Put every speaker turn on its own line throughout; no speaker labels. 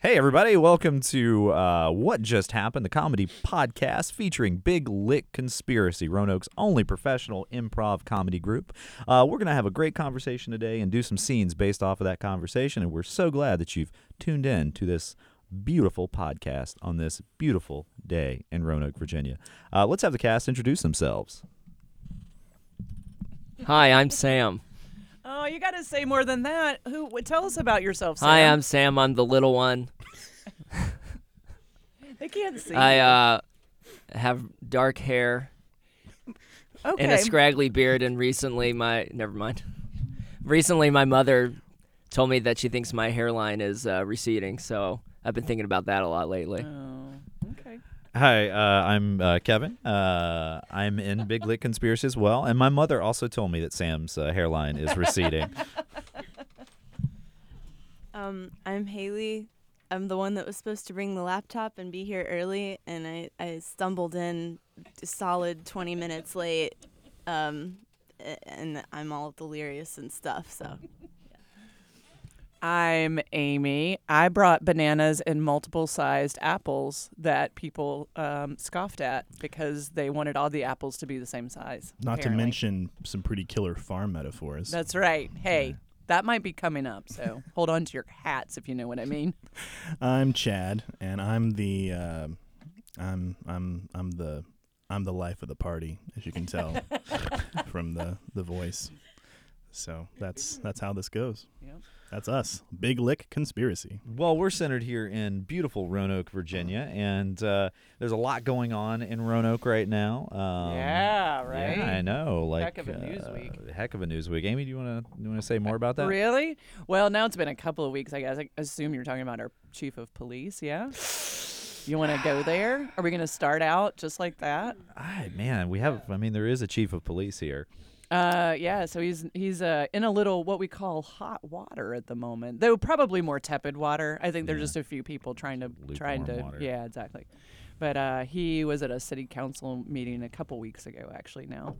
Hey, everybody, welcome to uh, What Just Happened, the comedy podcast featuring Big Lick Conspiracy, Roanoke's only professional improv comedy group. Uh, we're going to have a great conversation today and do some scenes based off of that conversation, and we're so glad that you've tuned in to this beautiful podcast on this beautiful day in Roanoke, Virginia. Uh, let's have the cast introduce themselves.
Hi, I'm Sam.
Oh, you got to say more than that. Who? Tell us about yourself. Sam.
Hi, I'm Sam. I'm the little one.
They can't see.
I uh, have dark hair
okay.
and a scraggly beard, and recently my never mind. Recently, my mother told me that she thinks my hairline is uh, receding, so I've been thinking about that a lot lately.
Oh, okay.
Hi, uh, I'm uh, Kevin. Uh, I'm in Big Lick Conspiracy as well, and my mother also told me that Sam's uh, hairline is receding.
Um, I'm Haley. I'm the one that was supposed to bring the laptop and be here early, and I, I stumbled in a solid 20 minutes late, um, and I'm all delirious and stuff. So
I'm Amy. I brought bananas and multiple sized apples that people um, scoffed at because they wanted all the apples to be the same size.
Not to mention some pretty killer farm metaphors.
That's right. Hey, that might be coming up, so hold on to your hats if you know what I mean.
I'm Chad, and I'm the uh, I'm I'm I'm the I'm the life of the party, as you can tell from the the voice. So that's that's how this goes.
Yep.
That's us. Big Lick Conspiracy.
Well, we're centered here in beautiful Roanoke, Virginia, and uh, there's a lot going on in Roanoke right now. Um,
yeah, right.
Yeah, I know. Like
Heck of a
uh,
news week.
Heck of a news week. Amy, do you want to you want to say more about that?
Really? Well, now it's been a couple of weeks. I guess I assume you're talking about our chief of police. Yeah. You want to go there? Are we going to start out just like that?
Ay, man, we have. I mean, there is a chief of police here.
Uh, yeah. So he's he's uh in a little what we call hot water at the moment, though probably more tepid water. I think there's
Yeah.
just a few people trying to trying to
water.
yeah exactly. But uh, he was at a city council meeting a couple weeks ago, actually now,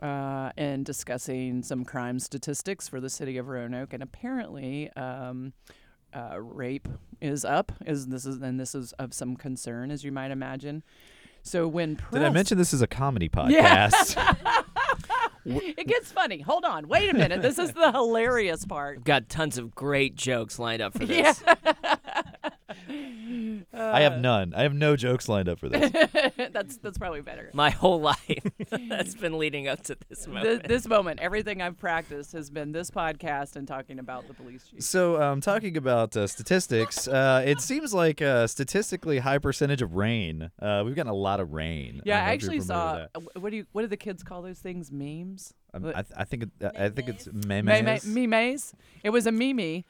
uh, and discussing some crime statistics for the city of Roanoke, and apparently. Um, uh, rape is up. Is this is and this is of some concern, as you might imagine. So when
Did I mention this is a comedy
Yeah. it gets funny. Hold on, wait a minute. This is the hilarious part.
I've got tons of great jokes lined up for this.
Yeah.
This.
I have none. I have no jokes lined up for this.
that's that's probably better.
My whole life that's been leading up to this moment.
this moment, everything I've practiced has been this podcast and talking about the police chief.
So, um, talking about uh, statistics, uh, it seems like a statistically high percentage of rain. Uh, we've gotten a lot of rain.
Yeah,
don't
I actually saw.
with that.
uh, What do you? What do the kids call those things? Memes.
Um, I, th- I think it, uh, I think it's
Meme-
memes.
memes. It was a meme.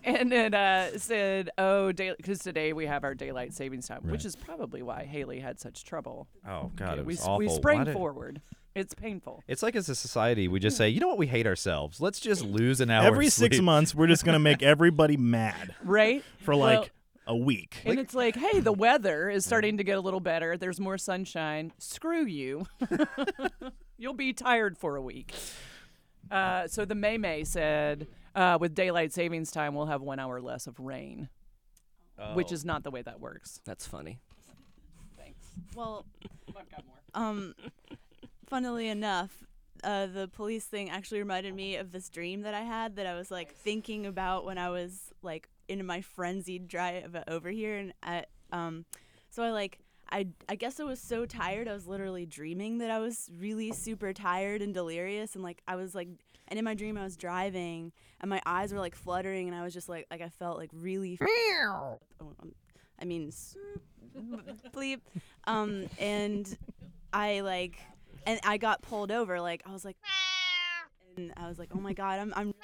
And it uh, said, "Oh, because today we have our daylight savings time,
Right.
which is probably why Haley had such trouble.
Oh God, it
we
was
s-
awful.
we
Why
sprang
did-
forward. It's painful.
It's like as a society, we just say, you know what, we hate ourselves. Let's just lose an hour.
Every
of
six months, we're just gonna make everybody mad
right?
for like
Well,
a week.
and it's like, hey, the weather is starting to get a little better. There's more sunshine. Screw you. You'll be tired for a week. Uh, so the May May said, uh, with daylight savings time, we'll have one hour less of rain, which
Oh.
is not the way that works.
That's funny.
Thanks.
well, um, funnily enough, uh, the police thing actually reminded me of this dream that I had that I was like thinking about when I was like in my frenzied drive over here, and I, um, so I like. I, I guess I was so tired. I was literally dreaming that I was really super tired and delirious, and like I was like, and in my dream I was driving, and my eyes were like fluttering, and I was just like, like I felt like really. oh, um, I mean, s- bleep. Um, and I like, and I got pulled over. Like I was like, and I was like, oh my god, I'm I'm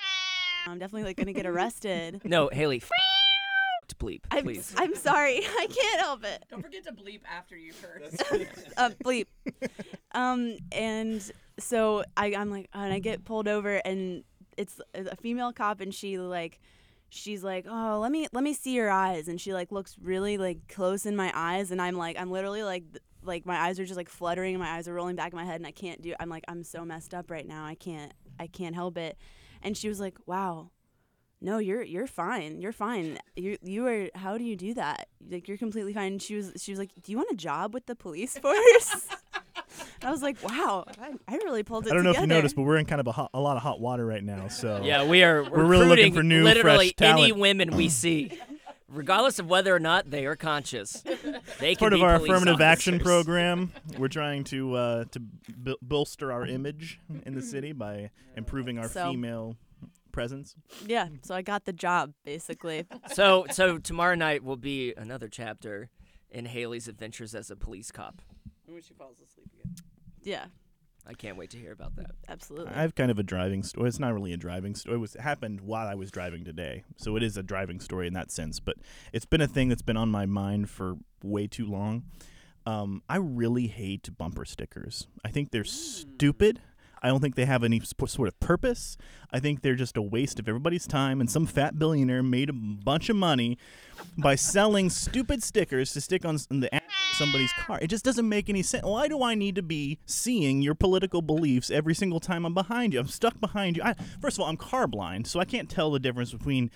I'm definitely like gonna get arrested.
No, Haley, to bleep,
I'm
please.
I'm sorry, I can't help it.
Don't forget to bleep after you curse.
uh, bleep. Um, and so I, I'm like, and I get pulled over, and it's a female cop, and she like, she's like, oh, let me let me see your eyes, and she like looks really like close in my eyes, and I'm like, I'm literally like. Like my eyes are just like fluttering, and my eyes are rolling back in my head, and I can't do. I'm like, I'm so messed up right now. I can't, I can't help it. And she was like, "Wow, no, you're you're fine. You're fine. You you are. How do you do that? Like you're completely fine. And she was she was like, do you want a job with the police force? I was like, wow, I, I really pulled it.
I don't know if you noticed, but we're in kind of a, hot, a lot of hot water right now. So
Yeah, we are.
We're really looking for new,
literally
fresh
any women we see, regardless of whether or not they are conscious. They can
part of our
police
affirmative action program. We're trying to uh, to bol- bolster our image in the city by improving our
So-
female presence.
Yeah, so I got the job basically.
So, so tomorrow night will be another chapter in Haley's adventures as a police cop.
When she falls asleep again.
Yeah,
I can't wait to hear about that.
absolutely.
I have kind of a driving story. It's not really a driving story. It was it happened while I was driving today, so it is a driving story in that sense. But it's been a thing that's been on my mind for way too long. Um, I really hate bumper stickers. I think they're stupid. I don't think they have any sp- sort of purpose. I think they're just a waste of everybody's time. And some fat billionaire made a bunch of money by selling stupid stickers to stick on on the a- somebody's car. It just doesn't make any sense. Why do I need to be seeing your political beliefs every single time I'm behind you? I'm stuck behind you. I, first of all, I'm car blind, so I can't tell the difference between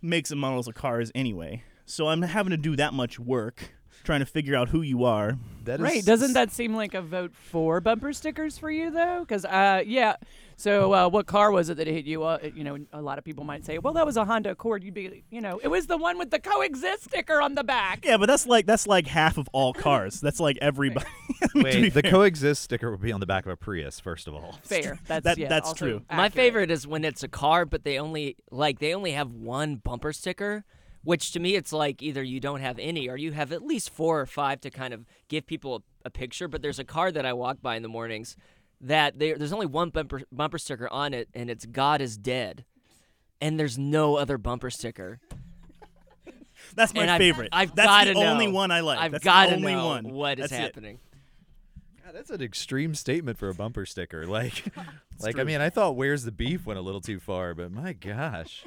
makes and models of cars anyway. So I'm having to do that much work trying to figure out who you are.
That is
Right. Doesn't that seem like a vote for bumper stickers for you though? Because uh, yeah. So uh, what car was it that hit you? Uh, you know, a lot of people might say, well, that was a Honda Accord. You'd be, you know, it was the one with the coexist sticker on the back.
Yeah, but that's like that's like half of all cars. That's like everybody. To be
Wait, the
fair.
coexist sticker would be on the back of a Prius, first of all.
Fair. That's
That-
yeah,
that's
also
true.
My favorite is when it's a car, but they only like they only have one bumper sticker, which to me it's like either you don't have any or you have at least four or five to kind of give people a, a picture. But there's a car that I walk by in the mornings that there there's only one bumper bumper sticker on it, and it's God is dead, and there's no other bumper sticker.
That's my
and I've-
favorite.
I've
that's
gotta
the only one I like.
I've
that's
got
the
to
only
know
one.
what is
That's it.
happening.
God, that's an extreme statement for a bumper sticker. Like, like I mean, I thought "Where's the beef" went a little too far, but my gosh.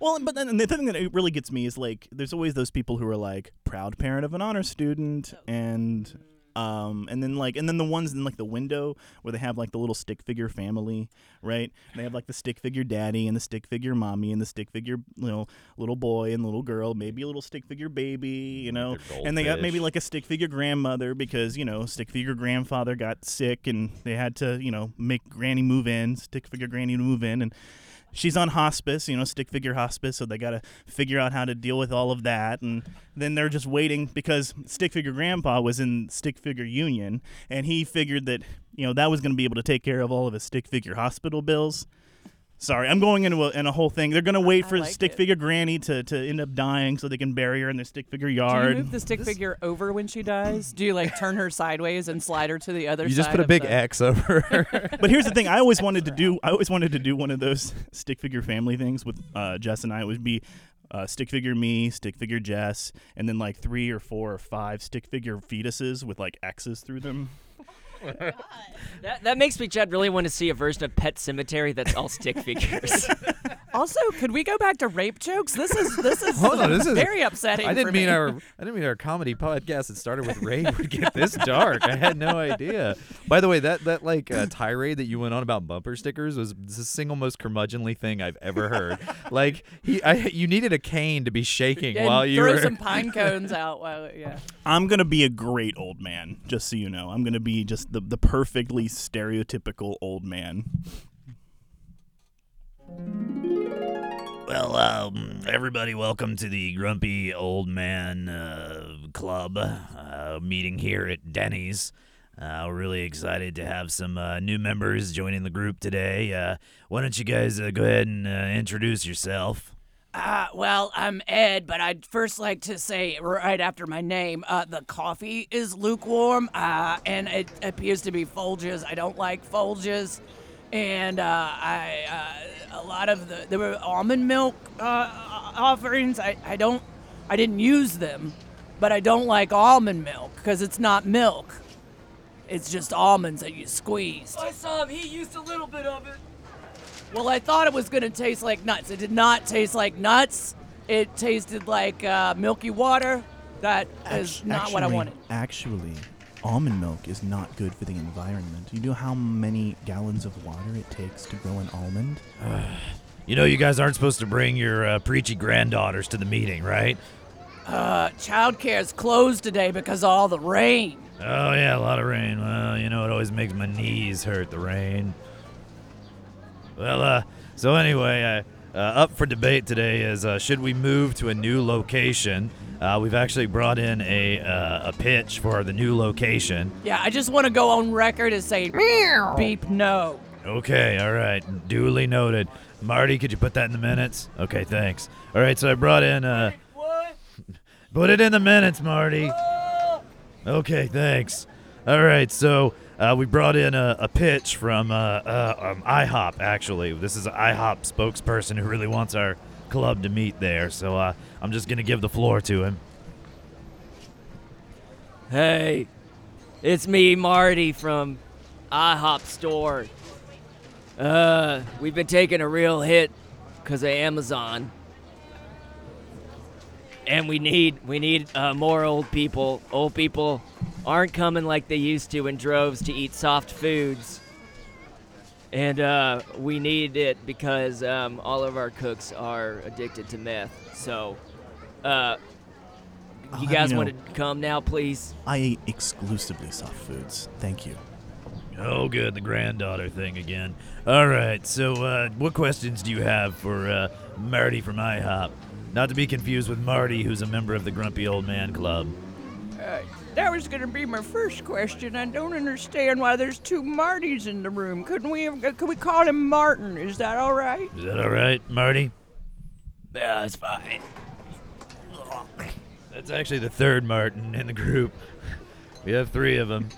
Well, but then the thing that it really gets me is like, there's always those people who are like proud parent of an honor student, and um, and then like, and then the ones in like the window where they have like the little stick figure family, right? And they have like the stick figure daddy and the stick figure mommy and the stick figure you know little boy and little girl, maybe a little stick figure baby, you know, and they got maybe like a stick figure grandmother because you know stick figure grandfather got sick and they had to you know make granny move in, stick figure granny to move in, and she's on hospice, you know, stick figure hospice, so they got to figure out how to deal with all of that. And then they're just waiting because stick figure grandpa was in stick figure union, and he figured that, you know, that was going to be able to take care of all of his stick figure hospital bills. Sorry, I'm going into a, in a whole thing. They're going to wait
I
for
like
stick
it.
figure granny to, to end up dying so they can bury her in their stick figure
Do
yard.
you move the stick figure over when she dies? Do you like turn her sideways and slide her to the other
You
side?
just put a
of
big
the-
X over her.
but here's the thing: I always wanted to do. I always wanted to do one of those stick figure family things with uh, Jess and I. It would be uh, stick figure me, stick figure Jess, and then like three or four or five stick figure fetuses with like X's through them.
That that makes me, Chad, really want to see a version of Pet Sematary that's all stick figures.
Also, could we go back to rape jokes? This is this is,
Hold on, this is-
very upsetting.
I didn't
for
mean
me.
our I didn't mean our comedy podcast that started with rape would get this dark. I had no idea. By the way, that that like uh, tirade that you went on about bumper stickers was the single most curmudgeonly thing I've ever heard. like he, I, you needed a cane to be shaking
and
while you
throw
were.
some pine cones out. While yeah.
I'm gonna be a great old man, just so you know. I'm gonna be just the the perfectly stereotypical old man.
Well, um, everybody, welcome to the Grumpy Old Man uh, Club uh, meeting here at Denny's. Uh, we're really excited to have some uh, new members joining the group today. Uh, why don't you guys uh, go ahead and introduce yourself?
Uh, well, I'm Ed, but I'd first like to say right after my name, uh, the coffee is lukewarm, uh, and it appears to be Folgers. I don't like Folgers, and I a lot of the there were almond milk uh, offerings. I, I don't I didn't use them, but I don't like almond milk because it's not milk. It's just almonds that you squeezed.
I saw him. He used a little bit of it.
Well, I thought it was gonna taste like nuts. It did not taste like nuts. It tasted like uh, milky water. That is
Actu-
not what I wanted.
Actually, almond milk is not good for the environment. You know how many gallons of water it takes to grow an almond?
You know, you guys aren't supposed to bring your uh, preachy granddaughters to the meeting, right?
Uh, childcare's closed today because of all the rain.
Oh, yeah, a lot of rain. Well, you know, it always makes my knees hurt, the rain. Well, uh, so anyway, uh, uh, up for debate today is uh, should we move to a new location? Uh, we've actually brought in a, uh, a pitch for the new location.
Yeah, I just want to go on record as saying beep no.
Okay, all right. Duly noted. Marty, could you put that in the minutes? Okay, thanks. All right, so I brought in uh Put it in the minutes, Marty. Okay, thanks. All right, so uh, we brought in a, a pitch from uh, uh, um, IHOP, actually. This is an IHOP spokesperson who really wants our club to meet there, so uh, I'm just going to give the floor to him.
Hey, it's me, Marty from IHOP store. Uh, we've been taking a real hit because of Amazon, and we need we need uh, more old people. Old people aren't coming like they used to in droves to eat soft foods, and uh, we need it because um, all of our cooks are addicted to meth. So, uh,
I'll
you
have
guys
you
want to come now, please?
I eat exclusively soft foods. Thank you.
Oh, good, the granddaughter thing again. All right, so uh, what questions do you have for uh, Marty from IHOP? Not to be confused with Marty, who's a member of the Grumpy Old Man Club.
Uh, that was going to be my first question. I don't understand why there's two Martys in the room. Couldn't we have, could we call him Martin? Is that all right?
Is that all right, Marty?
Yeah, it's fine.
That's actually the third Martin in the group. We have three of them.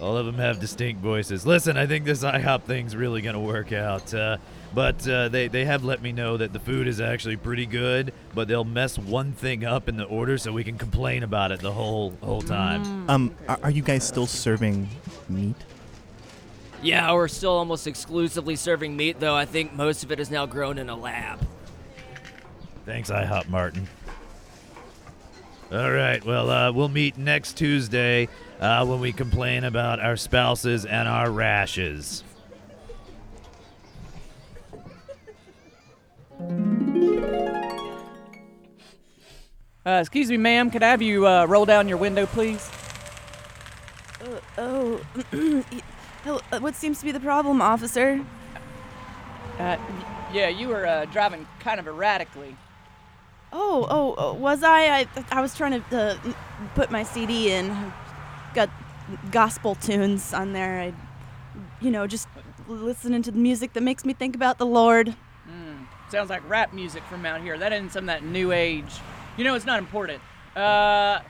All of them have distinct voices. Listen, I think this IHOP thing's really gonna work out. Uh, but uh, they they have let me know that the food is actually pretty good, but they'll mess one thing up in the order so we can complain about it the whole whole time.
Um, are, are you guys still serving meat?
Yeah, we're still almost exclusively serving meat, though I think most of it is now grown in a lab.
Thanks, IHOP Martin. All right. Well, uh, we'll meet next Tuesday uh, when we complain about our spouses and our rashes.
Uh, excuse me, ma'am. Could I have you uh, roll down your window, please?
Uh, oh, uh, what seems to be the problem, officer?
Uh, yeah, you were uh, driving kind of erratically.
Oh, oh, oh, was I? I, I was trying to uh, put my CD in. Got gospel tunes on there. I, you know, just listening to the music that makes me think about the Lord.
Sounds like rap music from out here. That isn't some of that new age. You know, it's not important. Uh,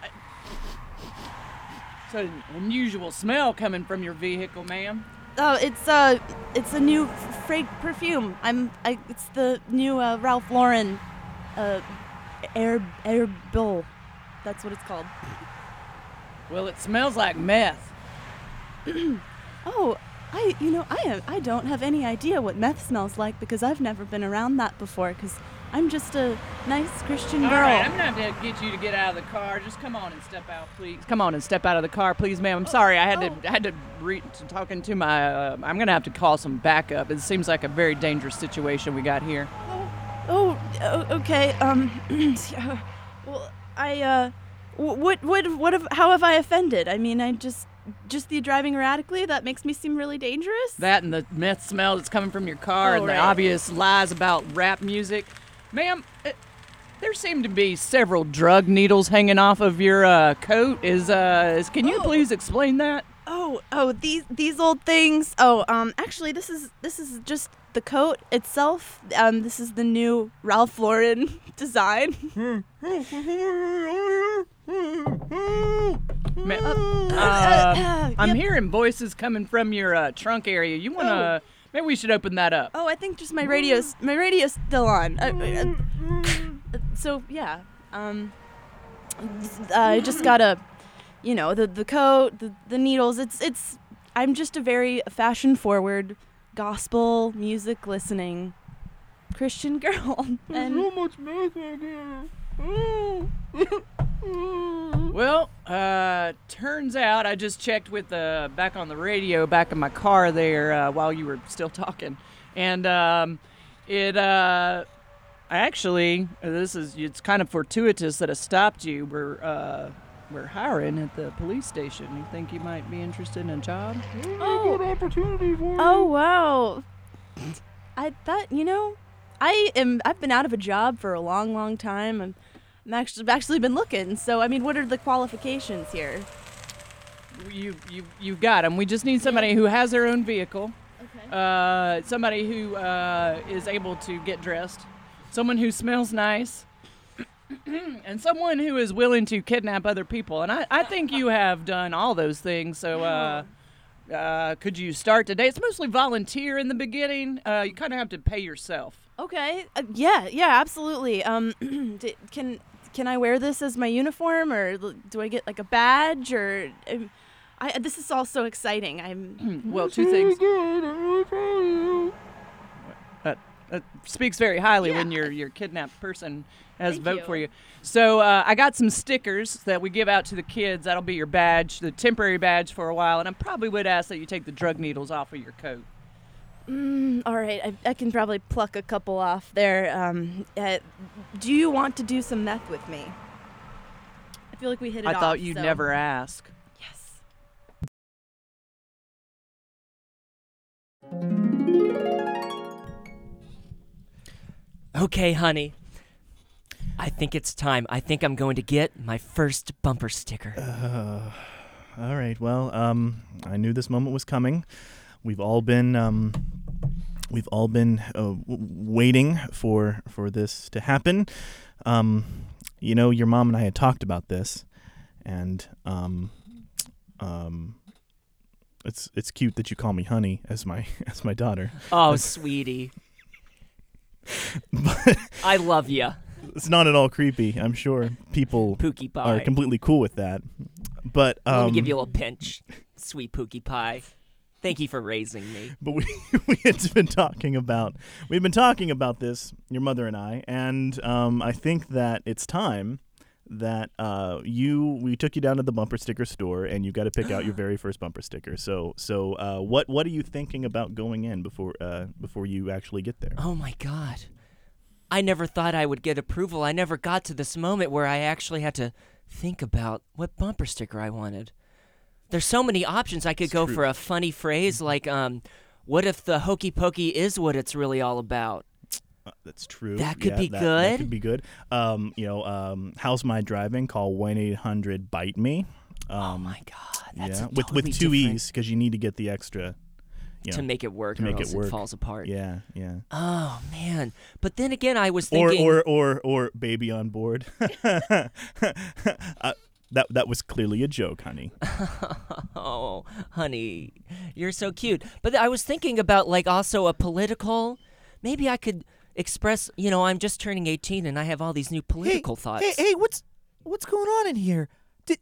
it's an unusual smell coming from your vehicle, ma'am.
Oh, it's uh, it's a new f- freight perfume. I'm, I, it's the new uh, Ralph Lauren, uh, Air Air Bull. That's what it's called.
Well, it smells like meth.
Oh, I, you know, I I don't have any idea what meth smells like because I've never been around that before. Because I'm just a nice Christian girl.
All right, I'm gonna have to get you to get out of the car. Just come on and step out, please. Come on and step out of the car, please, ma'am. I'm sorry, I had
oh.
to I had to re- to talking to my. Uh, I'm gonna have to call some backup. It seems like a very dangerous situation we got here.
Oh, o- okay. Um, well, I uh, what what what have how have I offended? I mean, I just just the driving erratically that makes me seem really dangerous.
That and the meth smell that's coming from your car,
Oh,
and the obvious lies about rap music, ma'am. Uh, there seem to be several drug needles hanging off of your uh, coat. Is uh, is, can you
Oh.
please explain that?
Oh, oh, these these old things. Oh, um, actually, this is this is just the coat itself. Um, this is the new Ralph Lauren design.
Ma-
Uh,
uh, I'm
yep.
hearing voices coming from your uh, trunk area. You wanna? Maybe we should open that up.
Oh, I think just my radio's my radio's still on. Uh, uh, so yeah, um, I just gotta, you know, the the coat, the the needles. It's it's. I'm just a very fashion forward, gospel music listening, Christian girl. And
Well, uh, turns out I just checked with the back on the radio back in my car there uh, while you were still talking, and um, It uh, actually this is it's kind of fortuitous that I stopped you. We're uh, we're hiring at the police station. You think you might be interested in a job?
Oh, good opportunity for you. oh wow. I thought you know, I am. I've been out of a job for a long, long time. I'm, I'm actually I've actually been looking. So I mean, what are the qualifications here?
You you you've got them. We just need somebody who has their own vehicle.
Okay.
Uh, somebody who uh, is able to get dressed. Someone who smells nice. and someone who is willing to kidnap other people. And I, I think you have done all those things. So, uh, uh, could you start today? It's mostly volunteer in the beginning. Uh, you kind of have to pay yourself.
Okay. Uh, yeah. Yeah. Absolutely. Um, d- can can I wear this as my uniform, or do I get like a badge, or? Um, I, this is all so exciting. I'm.
well, two things. That, that speaks very highly when your your kidnapped person has
Thank
vote
you.
for you. So uh, I got some stickers that we give out to the kids. That'll be your badge, the temporary badge for a while. And I probably would ask that you take the drug needles off of your coat.
Mm, all right. I, I can probably pluck a couple off there. Um, uh, do you want to do some meth with me? I feel like we hit it
I
off.
thought you'd
so-
never ask.
Yes.
Okay, honey. I think it's time. I think I'm going to get my first bumper sticker.
Uh, all right. Well, um, I knew this moment was coming. We've all been, um, we've all been uh, waiting for for this to happen. Um, you know, your mom and I had talked about this, and um, um, it's it's cute that you call me honey as my as my daughter.
Oh, sweetie.
But
I love you.
it's not at all creepy. I'm sure people
Pookie
are completely cool with that. But um,
Let me give you a little pinch, sweet Pookie Pie. Thank you for raising me.
but we we had been talking about we've been talking about this your mother and I and um, I think that it's time that uh, you we took you down to the bumper sticker store and you got to pick out your very first bumper sticker so so uh, what what are you thinking about going in before uh, before you actually get there
Oh my god. I never thought I would get approval. I never got to this moment where I actually had to think about what bumper sticker I wanted. There's so many options. I could
It's
go
true.
for a funny phrase like um what if the hokey pokey is what it's really all about?
Uh, that's true
That could
Yeah,
be
that- that
good.
could be good um, you know um, how's my driving call 1-800 bite me um,
oh my god. That's
yeah with
totally
with two
different-
e's because you need to get the extra you know,
to make it work
to
or
make it work.
falls apart.
yeah yeah
Oh man. But then again I was
or
thinking
or or or baby on board. uh, that that was clearly a joke, honey.
oh, honey, you're so cute. But I was thinking about like also a political. Maybe I could express. You know, I'm just turning 18 and I have all these new political thoughts.
Hey, hey, what's what's going on in here? Did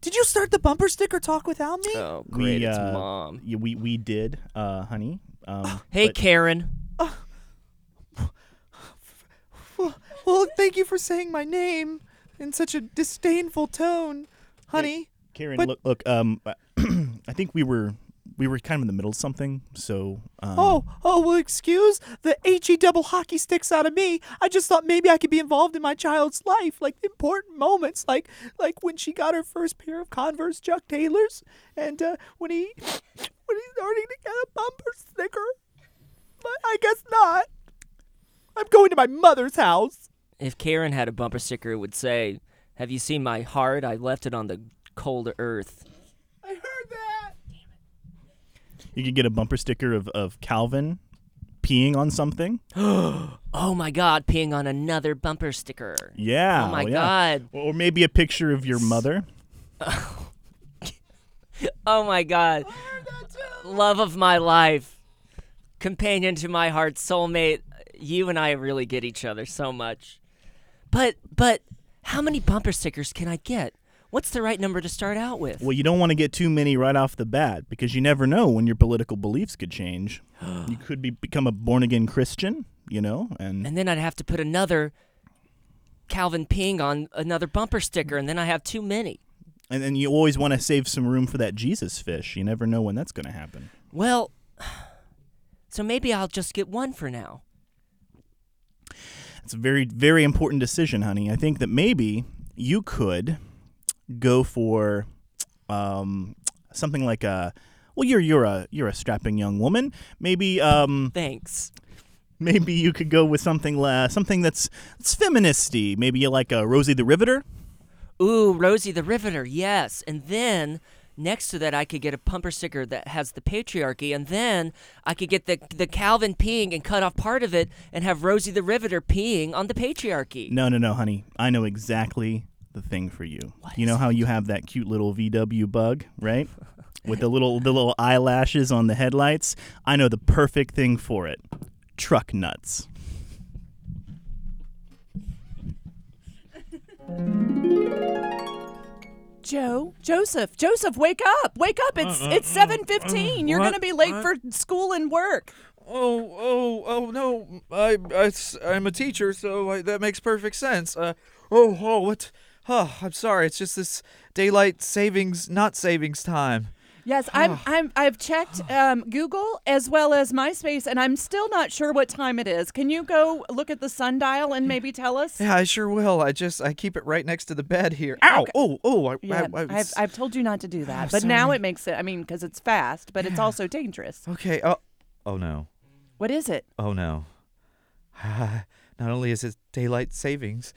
did you start the bumper sticker talk without me?
Oh, great!
we
it's
uh,
mom.
yeah, we we did, uh, honey. Um,
Hey,
but-
Karen.
Well, well, thank you for saying my name in such a disdainful tone, honey.
Karen,
but-
look, look. Um, I think we were we were kind of in the middle of something, so. Um,
Oh, oh, well, excuse the HE double hockey sticks out of me. I just thought maybe I could be involved in my child's life, like important moments, like like when she got her first pair of Converse Chuck Taylors, and uh, when he when he's starting to get a bumper sticker. But I guess not. I'm going to my mother's house.
If Karen had a bumper sticker, it would say, "Have you seen my heart? I left it on the cold earth."
I heard that. Damn it!
You could get a bumper sticker of of Calvin peeing on something.
Oh my God! Peeing on another bumper sticker.
Yeah.
oh my
yeah.
God!
Or or maybe a picture of your mother.
Oh my God! Love of my life, companion to my heart, soulmate. You and I really get each other so much. But but how many bumper stickers can I get? What's the right number to start out with?
Well, you don't want to get too many right off the bat because you never know when your political beliefs could change. you could be become a born again Christian, you know, and,
And then I'd have to put another Calvin peeing on another bumper sticker, and then I have too many.
and then you always want to save some room for that Jesus fish. You never know when that's going to happen.
Well, so maybe I'll just get one for now.
It's a very very important decision, honey. I think that maybe you could go for um, something like a. Well, you're you're a you're a strapping young woman. Maybe um,
Thanks.
maybe you could go with something la- something that's that's feministy. Maybe you like a Rosie the Riveter.
Ooh, Rosie the Riveter, yes. And then next to that, I could get a bumper sticker that has the patriarchy, and then I could get the the Calvin peeing and cut off part of it, and have Rosie the Riveter peeing on the patriarchy.
No, no, no, honey. I know exactly the thing for you. you know how you have that cute little VW bug, right? With the little the little eyelashes on the headlights. I know the perfect thing for it. Truck nuts.
Joe, Joseph, Joseph, wake up! Wake up! It's uh, uh, it's uh, seven fifteen. You're
what?
gonna be late for school and work.
Oh, oh, oh no! I, I am a teacher, so I, that makes perfect sense. Uh, oh, oh, what? Oh, I'm sorry. It's just this daylight savings, not savings time.
Yes, I'm. I'm. I've checked um, Google as well as MySpace, and I'm still not sure what time it is. Can you go look at the sundial and maybe tell us?
Yeah, I sure will. I just I keep it right next to the bed here. Ow!
Okay.
Oh, oh! I,
Yeah,
I, I,
I've, I've told you not to do that,
Oh,
but now it makes it. I mean, because it's fast, but it's also dangerous.
okay. Oh, oh no!
What is it?
Oh no! Not only is it daylight savings,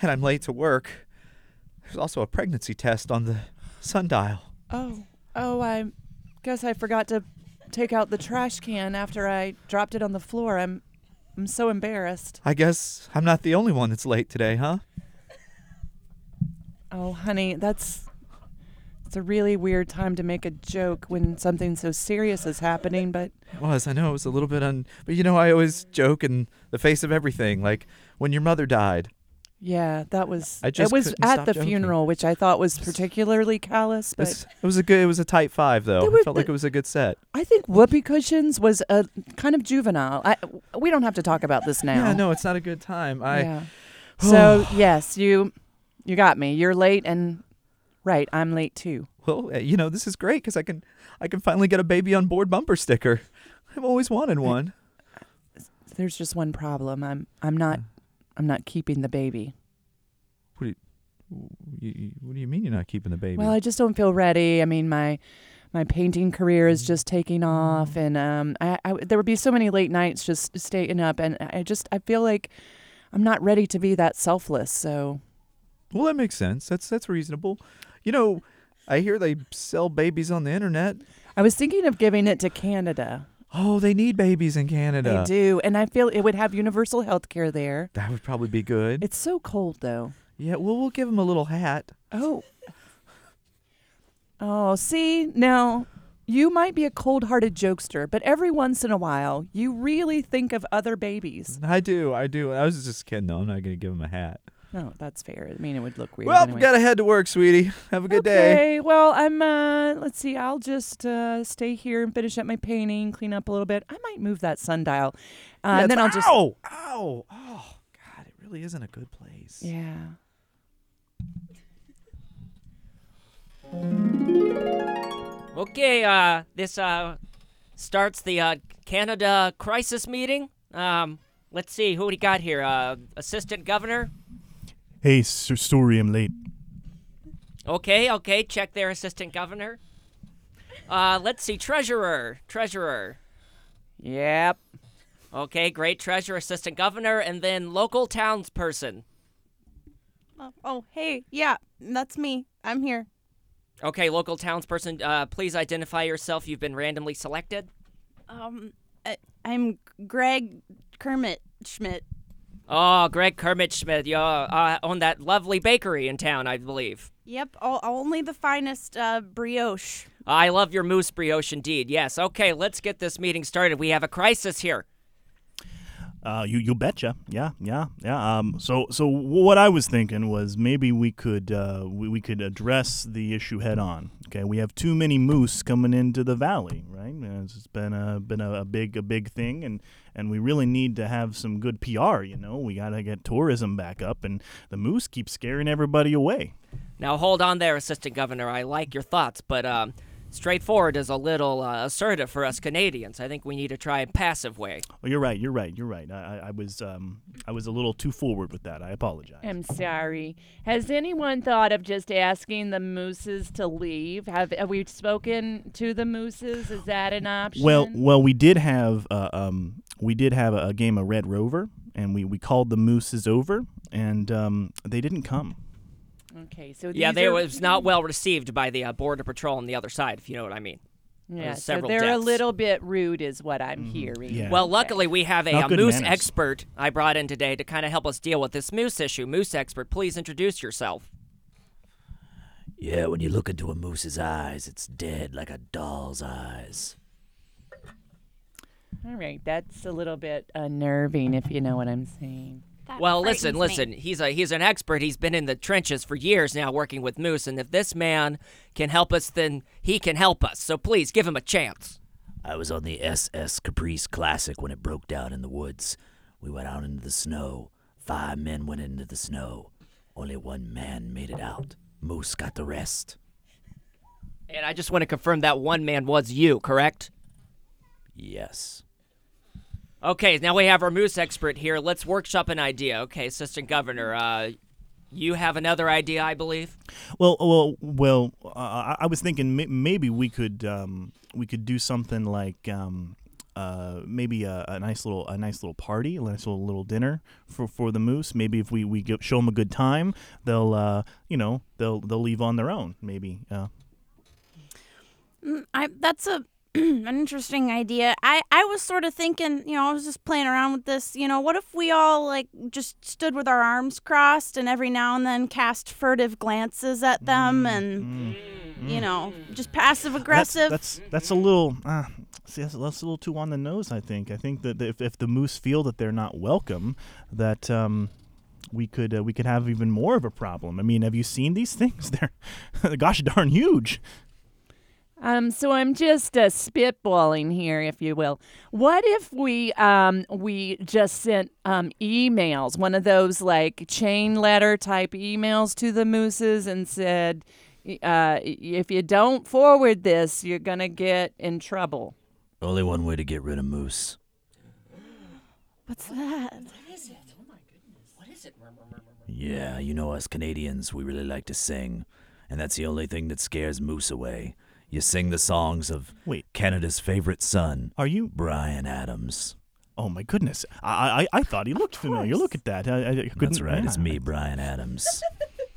and I'm late to work. There's also a pregnancy test on the sundial.
Oh, oh, I guess I forgot to take out the trash can after I dropped it on the floor. I'm, I'm so embarrassed.
I guess I'm not the only one that's late today, huh?
Oh, honey, that's. It's a really weird time to make a joke when something so serious is happening, but
It was. I know it was a little bit un. But you know, I always joke in the face of everything, like when your mother died.
Yeah, that was.
I just
it was at the
joking.
funeral, which I thought was particularly callous,
It
but
was, it was a good. It was a tight five, though.
There
I
were
felt like it was a good set.
I think whoopee cushions was a kind of juvenile. I, we don't have to talk about this now.
Yeah, no, it's not a good time. I.
Yeah. So yes, you you got me. You're late and right, I'm late too.
Well, uh, you know, this is great because I can, I can finally get a baby on board bumper sticker. I've always wanted one.
There's just one problem. I'm I'm not I'm not keeping the baby.
You, you- what do you mean you're not keeping the baby?
Well, I just don't feel ready. I mean, my my painting career is just taking off, and um, I, I there would be so many late nights just staying up, and I just I feel like I'm not ready to be that selfless. So
well, that makes sense. That's that's reasonable. You know, I hear they sell babies on the internet.
I was thinking of giving it to Canada.
Oh, they need babies in Canada.
They do, and I feel it would have universal health care there.
That would probably be good.
It's so cold though.
yeah, well, we'll give them a little hat.
Oh. Oh, see, now you might be a cold hearted jokester, but every once in a while you really think of other babies.
I do, I do. I was just kidding. though. I'm not gonna give them a hat.
No, that's fair. I mean, it would look weird.
well,
anyway.
gotta head to work, sweetie. Have a good day.
Okay, well, I'm, uh, let's see, I'll just uh, stay here and finish up my painting, clean up a little bit. I might move that sundial. Uh,
Yeah,
and then I'll
it's-
just.
Ow! Ow! Oh, God! It really isn't a good place.
Yeah.
Okay, uh, this uh, starts the uh, Canada crisis meeting. Um, let's see who we got here. Uh, Assistant Governor.
Hey, sir, sorry I'm late.
Okay, okay, check their Assistant Governor. Uh, let's see, Treasurer, Treasurer.
Yep.
Okay, great, Treasurer, Assistant Governor, and then local townsperson.
Oh, oh, hey, yeah, that's me. I'm here.
Okay, local townsperson, uh, please identify yourself. You've been randomly selected.
Um, I, I'm Greg Kermit Schmidt.
Oh, Greg Kermit Schmidt, you uh, own that lovely bakery in town, I believe.
Yep, o- only the finest uh, brioche.
I love your moose brioche indeed. Yes. Okay, let's get this meeting started. We have a crisis here.
Uh, you you betcha. Yeah, yeah, yeah. Um, so so what I was thinking was maybe we could uh, we, we could address the issue head on. Okay, we have too many moose coming into the valley, right? It's been a been a, a big a big thing, and and we really need to have some good PR. You know, we got to get tourism back up, and the moose keep scaring everybody away.
Now hold on there, Assistant Governor. I like your thoughts, but um, straightforward is a little uh, assertive for us Canadians. I think we need to try a passive way.
Well, you're right. You're right. You're right. I, I, I was um, I was a little too forward with that. I apologize.
I'm sorry. Has anyone thought of just asking the mooses to leave? Have, have we spoken to the mooses? Is that an option?
Well, well, we did have uh, um, we did have a, a game of Red Rover, and we, we called the mooses over, and um, they didn't come.
okay, so
Yeah, they
are-
was not well received by the uh, border patrol on the other side, if you know what I mean.
Yeah, so
several
they're a little bit rude, is what I'm hearing.
Yeah.
Well, luckily we have a,
Not
uh moose
manners.
expert I brought in today to kind of help us deal with this moose issue. Moose expert, please introduce yourself.
Yeah, when you look into a moose's eyes, it's dead like a doll's eyes.
All right, that's a little bit unnerving, if you know what I'm saying.
That
Well, listen,
frightens me.
listen. He's a he's an expert. He's been in the trenches for years now, working with moose. And if this man can help us, then he can help us. So please give him a chance.
I was on the SS Caprice Classic when it broke down in the woods. We went out into the snow. Five men went into the snow. Only one man made it out. Moose got the rest.
And I just want to confirm that one man was you, correct?
Yes.
Okay, now we have our moose expert here. Let's workshop an idea. Okay, Assistant Governor, uh, you have another idea, I believe.
Well, well, well. Uh, I, I was thinking maybe we could um, we could do something like um, uh, maybe a, a nice little a nice little party, a nice little little dinner for, for the moose. Maybe if we we give, show them a good time, they'll uh, you know they'll they'll leave on their own. Maybe. Uh,
Mm, I that's a an interesting idea. I I was sort of thinking, you know, I was just playing around with this. You know, what if we all like just stood with our arms crossed and every now and then cast furtive glances at them and you know, just passive
That's,
aggressive.
that's that's a little. Uh, see, that's, that's a little too on the nose. I think. I think that if, if the moose feel that they're not welcome, that um, we could uh, we could have even more of a problem. I mean, have you seen these things? They're gosh darn huge.
Um, so I'm just uh, spitballing here, if you will. What if we um, we just sent um, emails, one of those like chain letter type emails to the mooses, and said, uh, if you don't forward this, you're gonna get in trouble.
Only one way to get rid of moose.
What's that? What is it? Oh my goodness! What is it?
Yeah, you know us Canadians, we really like to sing. And that's the only thing that scares moose away. You sing the songs of
Wait.
Canada's favorite son,
Are you?
Bryan Adams.
Oh my goodness! I I, I thought he looked familiar. Look at that. I, I couldn't,
That's right, it's
yeah.
me, Bryan Adams.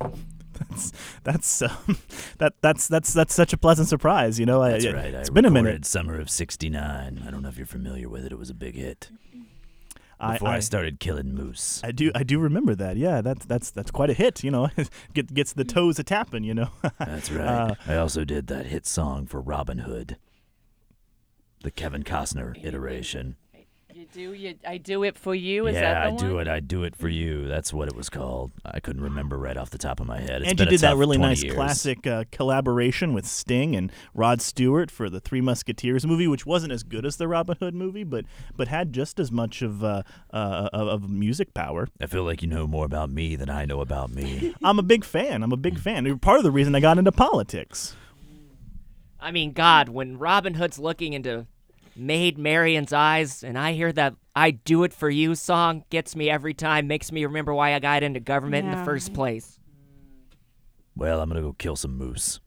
That's that's um, that that's that's that's such a pleasant surprise. You know,
That's
I,
right.
It's
I
been a
recorded
minute.
Summer of '69. I don't know if you're familiar with it. It was a big hit.
I,
Before I,
I,
started killing moose.
I do I do remember that. Yeah, that's that's that's quite a hit. You know, Get, gets the toes a tapping. You know.
That's right.
Uh,
I also did that hit song for Robin Hood. The Kevin Costner iteration.
You do you? I do it for you. Is
yeah,
that
I
the
do
one?
it. I do it for you. That's what it was called. I couldn't remember right off the top of my head. It's
and
been
you did that really nice
years.
classic uh, collaboration with Sting and Rod Stewart for the Three Musketeers movie, which wasn't as good as the Robin Hood movie, but but had just as much of uh, uh, of, of music power.
I feel like you know more about me than I know about me.
I'm a big fan. I'm a big fan. Part of the reason I got into politics.
I mean, God, when Robin Hood's looking into Maid Marian's eyes, and I hear that "I Do It for You" song, gets me every time. Makes me remember why I got into government in the first place.
well, I'm gonna go kill some moose.